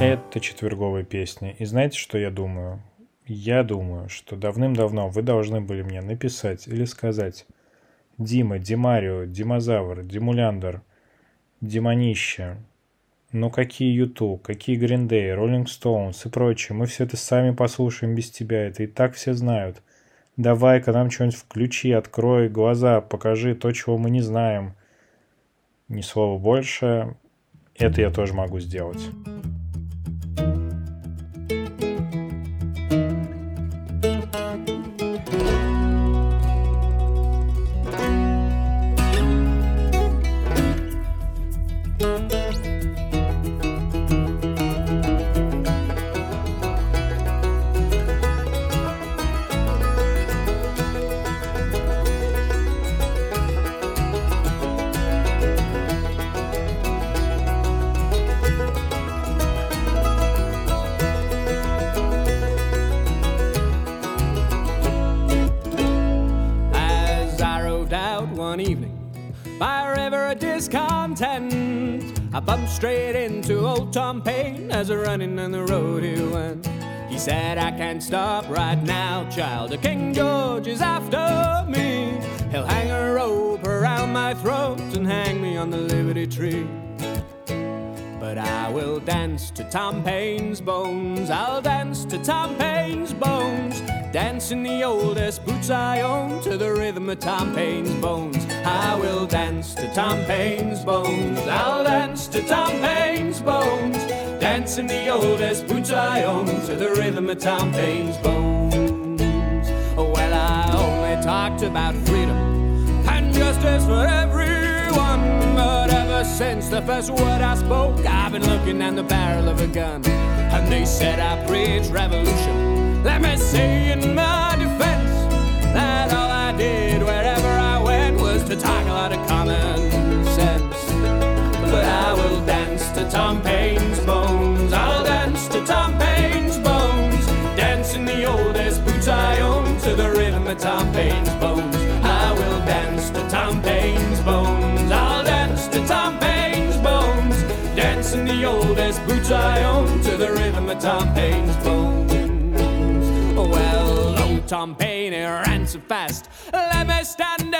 Это четверговая песня. И знаете, что я думаю? Я думаю, что давным-давно вы должны были мне написать или сказать Дима, Димарио, Димозавр, Димуляндер, Димонище, ну какие YouTube, какие Green Day, Rolling Stones и прочее. Мы все это сами послушаем без тебя, это и так все знают. Давай-ка нам что-нибудь включи, открой глаза, покажи то, чего мы не знаем. Ни слова больше. Это я тоже могу сделать. Straight into old Tom Paine as a running on the road he went. He said, I can't stop right now, child. The King George is after me. He'll hang a rope around my throat and hang me on the Liberty Tree. But I will dance to Tom Paine's bones. I'll dance to Tom Paine's bones. Dance in the oldest boots I own to the rhythm of Tom Paine's bones. I will dance to Tom Paine's bones. I'll dance to Tom Paine's bones. Dance in the oldest boots I own to the rhythm of Tom Paine's bones. Oh, well, I only talked about freedom and justice for everyone. But ever since the first word I spoke, I've been looking down the barrel of a gun. And they said I preach revolution. Let me say in my defense Paine's bones. I will dance to Tom Paine's bones. I'll dance to Tom Paine's bones. Dance in the oldest boots I own to the rhythm of Tom Paine's bones. Well, oh, old Tom Paine ran so fast. Let me stand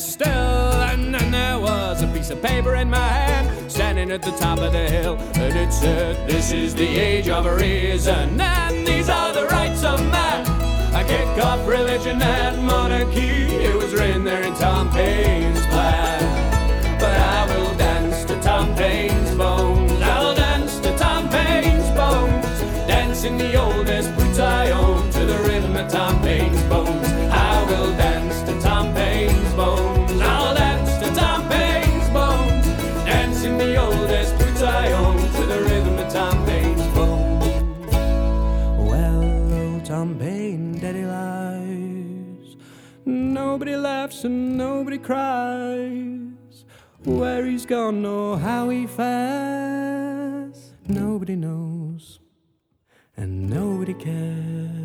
still. And then there was a piece of paper in my hand, standing at the top of the hill. And it said, This is the age of reason, and these are the rights of man. I kick off religion and monarchy. It was written there in Tom Paine's plan. But I will dance to Tom Paine's bones. I'll dance to Tom Paine's bones. Dance in the oldest boots I own to the rhythm of Tom Paine's bones. Nobody laughs and nobody cries. Where he's gone or how he fares, nobody knows, and nobody cares.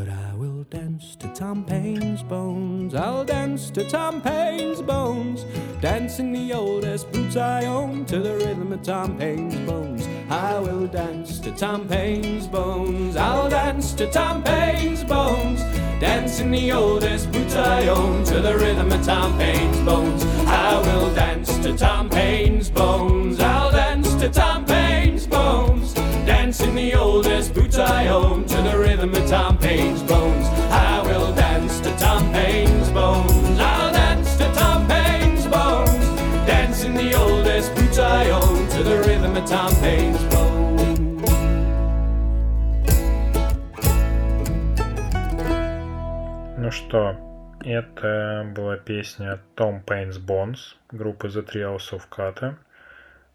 But I will dance to Tom Paine's bones. I'll dance to Tom Paine's bones. Dancing the oldest boots I own to the rhythm of Tom Paine's bones. I will dance to Tom Paine's bones. I'll dance to Tom Paine's bones. Dancing the oldest boots I own to the rhythm of Tom Paine's bones. I will dance to Tom Paine's bones. I'll dance to Tom Paine's bones. Dancing the oldest boots I own Paine's bones. I will dance to Tom Paine's bones. I'll dance to Tom Paine's bones. Dancing the oldest boots I own to the rhythm of Tom Paine's bones. Ну что, это была песня Tom Paine's Bones группы The Trials of Kata.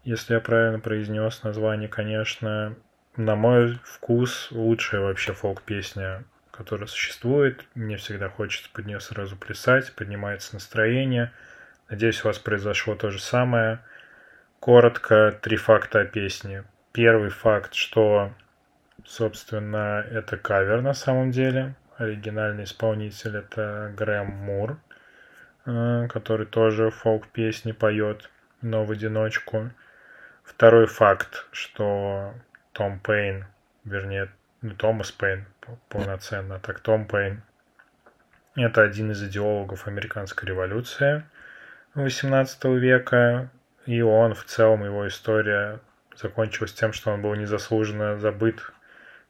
Если я правильно произнес название, конечно, на мой вкус, лучшая вообще фолк-песня, которая существует. Мне всегда хочется под нее сразу плясать, поднимается настроение. Надеюсь, у вас произошло то же самое. Коротко, три факта о песне. Первый факт, что, собственно, это кавер на самом деле. Оригинальный исполнитель это Грэм Мур, э, который тоже фолк-песни поет, но в одиночку. Второй факт, что Том Пейн, вернее, не Томас Пейн полноценно, так Том Пейн, это один из идеологов американской революции 18 века, и он в целом, его история закончилась тем, что он был незаслуженно забыт,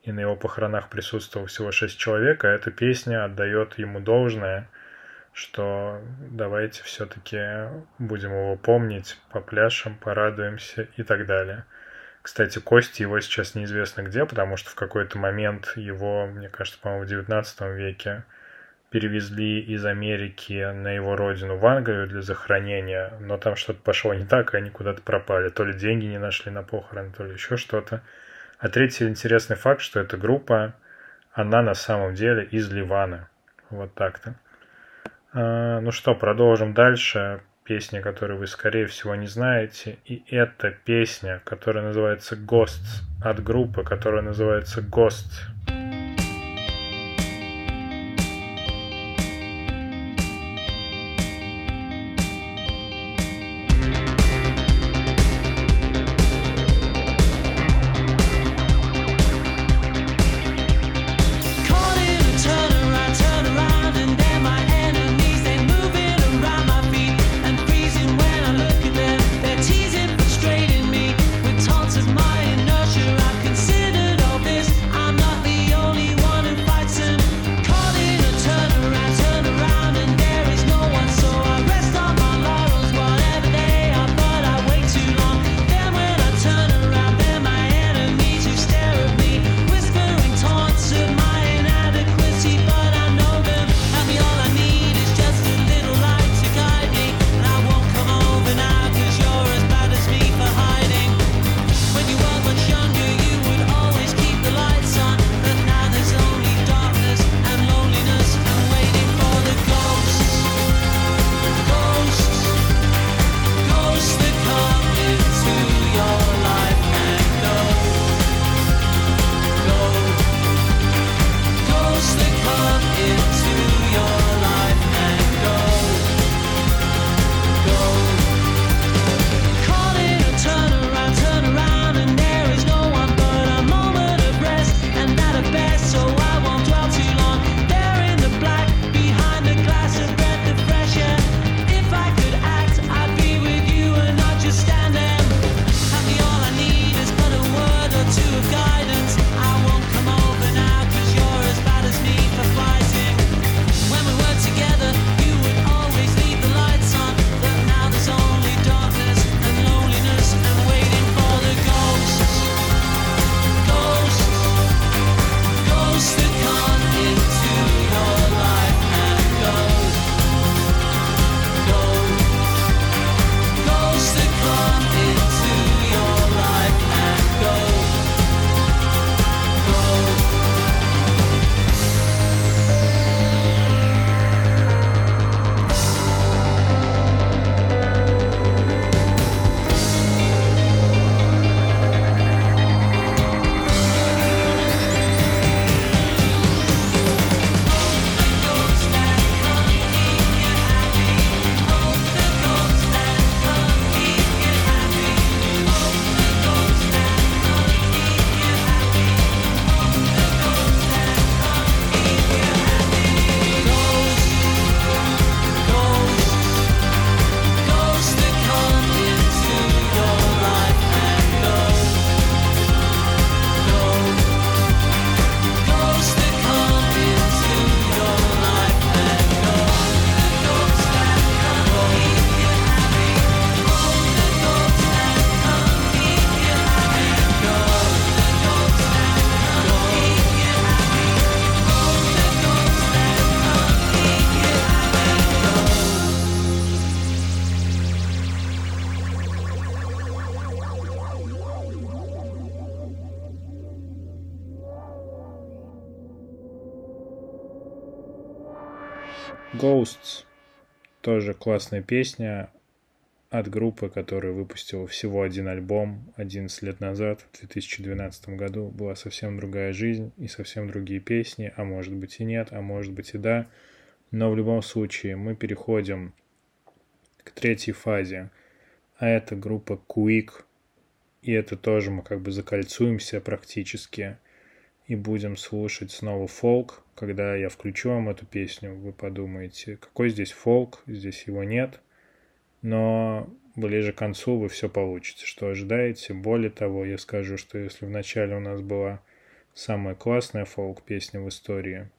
и на его похоронах присутствовало всего шесть человек, а эта песня отдает ему должное, что давайте все-таки будем его помнить, попляшем, порадуемся и так далее. Кстати, кости его сейчас неизвестно где, потому что в какой-то момент его, мне кажется, по-моему, в 19 веке перевезли из Америки на его родину в Англию для захоронения, но там что-то пошло не так, и они куда-то пропали. То ли деньги не нашли на похороны, то ли еще что-то. А третий интересный факт, что эта группа, она на самом деле из Ливана. Вот так-то. А, ну что, продолжим дальше. Песня, которую вы, скорее всего, не знаете. И это песня, которая называется Ghosts от группы, которая называется Ghost. Ghosts. Тоже классная песня от группы, которая выпустила всего один альбом 11 лет назад, в 2012 году. Была совсем другая жизнь и совсем другие песни, а может быть и нет, а может быть и да. Но в любом случае мы переходим к третьей фазе, а это группа Quick И это тоже мы как бы закольцуемся практически и будем слушать снова фолк. Когда я включу вам эту песню, вы подумаете, какой здесь фолк, здесь его нет. Но ближе к концу вы все получите, что ожидаете. Более того, я скажу, что если вначале у нас была самая классная фолк-песня в истории,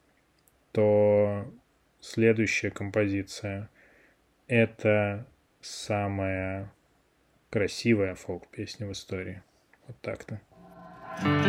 то следующая композиция — это самая красивая фолк-песня в истории. Вот так-то. thank you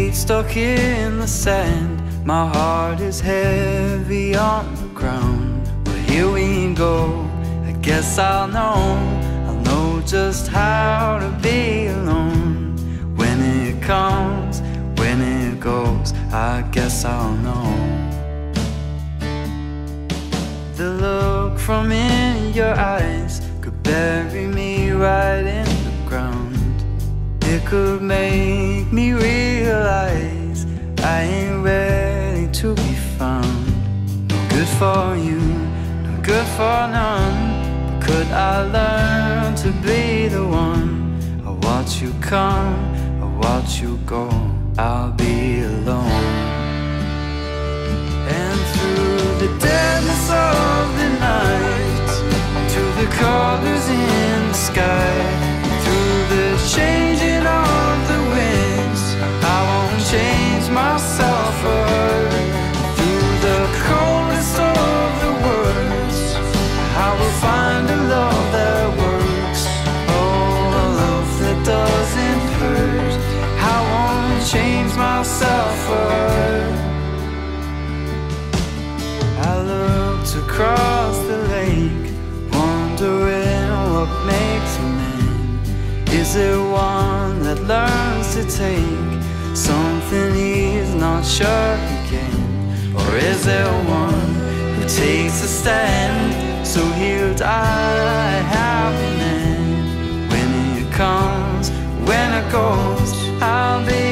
feet stuck in the sand, my heart is heavy on the ground. Well, here we go, I guess I'll know, I'll know just how to be alone. When it comes, when it goes, I guess I'll know. The look from in your eyes could bury me right in. It could make me realize I ain't ready to be found. No good for you, no good for none. But could I learn to be the one? I watch you come, I watch you go. I'll be alone. And through the deadness of the night, to the colors in the sky what makes a man. Is it one that learns to take something he's not sure he can? Or is it one who takes a stand so he'll die a happy man? When it comes, when it goes, I'll be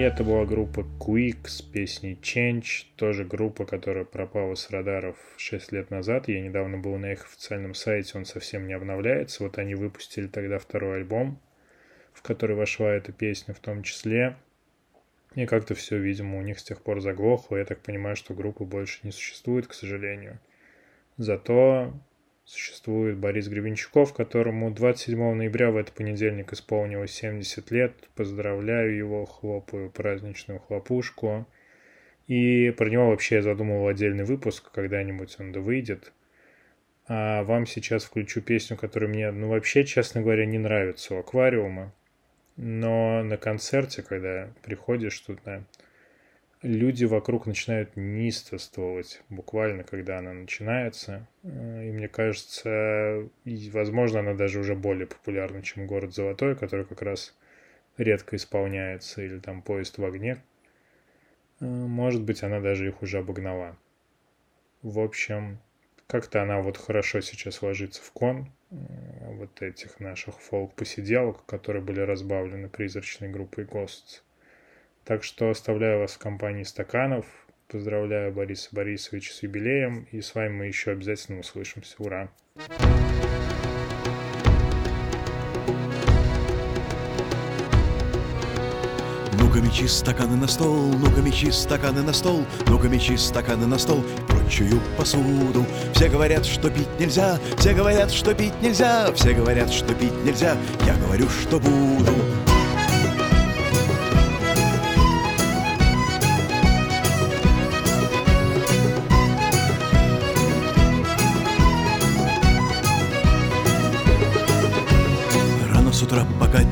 это была группа Quick с песней Change, тоже группа, которая пропала с радаров 6 лет назад. Я недавно был на их официальном сайте, он совсем не обновляется. Вот они выпустили тогда второй альбом, в который вошла эта песня в том числе. И как-то все, видимо, у них с тех пор заглохло. Я так понимаю, что группы больше не существует, к сожалению. Зато существует Борис Гребенщиков, которому 27 ноября в этот понедельник исполнилось 70 лет. Поздравляю его, хлопаю праздничную хлопушку. И про него вообще я задумывал отдельный выпуск, когда-нибудь он да выйдет. А вам сейчас включу песню, которая мне, ну, вообще, честно говоря, не нравится у аквариума. Но на концерте, когда приходишь туда, люди вокруг начинают неистовствовать, буквально, когда она начинается. И мне кажется, возможно, она даже уже более популярна, чем «Город золотой», который как раз редко исполняется, или там «Поезд в огне». Может быть, она даже их уже обогнала. В общем, как-то она вот хорошо сейчас ложится в кон вот этих наших фолк-посиделок, которые были разбавлены призрачной группой Ghosts. Так что оставляю вас в компании стаканов. Поздравляю Бориса Борисовича с юбилеем. И с вами мы еще обязательно услышимся. Ура! Ну-ка мечи стаканы на стол, ну-ка мечи стаканы на стол, ну-ка мечи стаканы на стол прочую посуду. Все говорят, что пить нельзя, все говорят, что пить нельзя, все говорят, что пить нельзя, я говорю, что буду.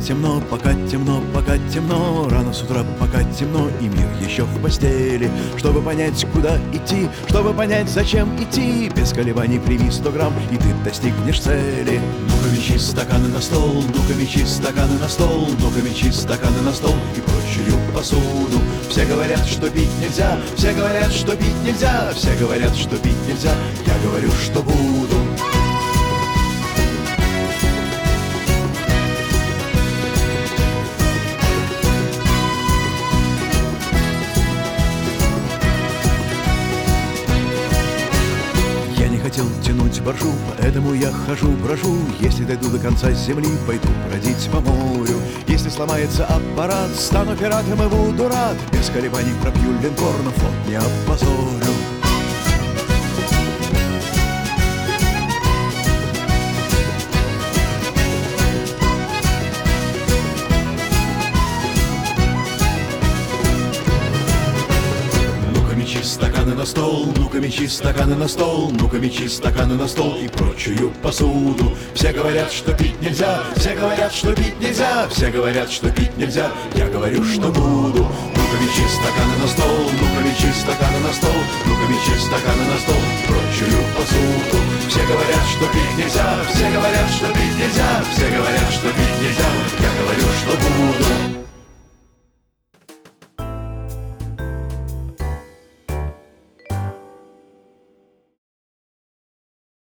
Темно, пока темно, пока темно. Рано с утра, пока темно, и мир еще в постели. Чтобы понять, куда идти, чтобы понять, зачем идти. Без колебаний прими сто грамм, и ты достигнешь цели. Ну-ка стаканы на стол, ну-ка стаканы на стол Ну-ка стаканы на стол и прочую посуду. Все говорят, что пить нельзя, все говорят, что пить нельзя Все говорят, что пить нельзя, я говорю, что буду поэтому я хожу, брожу. Если дойду до конца земли, пойду бродить по морю. Если сломается аппарат, стану пиратом и буду рад. Без колебаний пропью линкор, но флот не опозорю. На стол, ну-ка мечи стаканы на стол, ну-ка мечи стаканы на стол. И прочую посуду. Все говорят, что пить нельзя, все говорят, что пить нельзя, все говорят, что пить нельзя, я говорю, что буду. Ну-ка мечи стаканы на стол, ну-ка мечи стаканы на стол, ну-ка мечи стаканы на стол. И прочую посуду. Все говорят, что пить нельзя, все говорят, что пить нельзя, все говорят, что пить нельзя, я говорю, что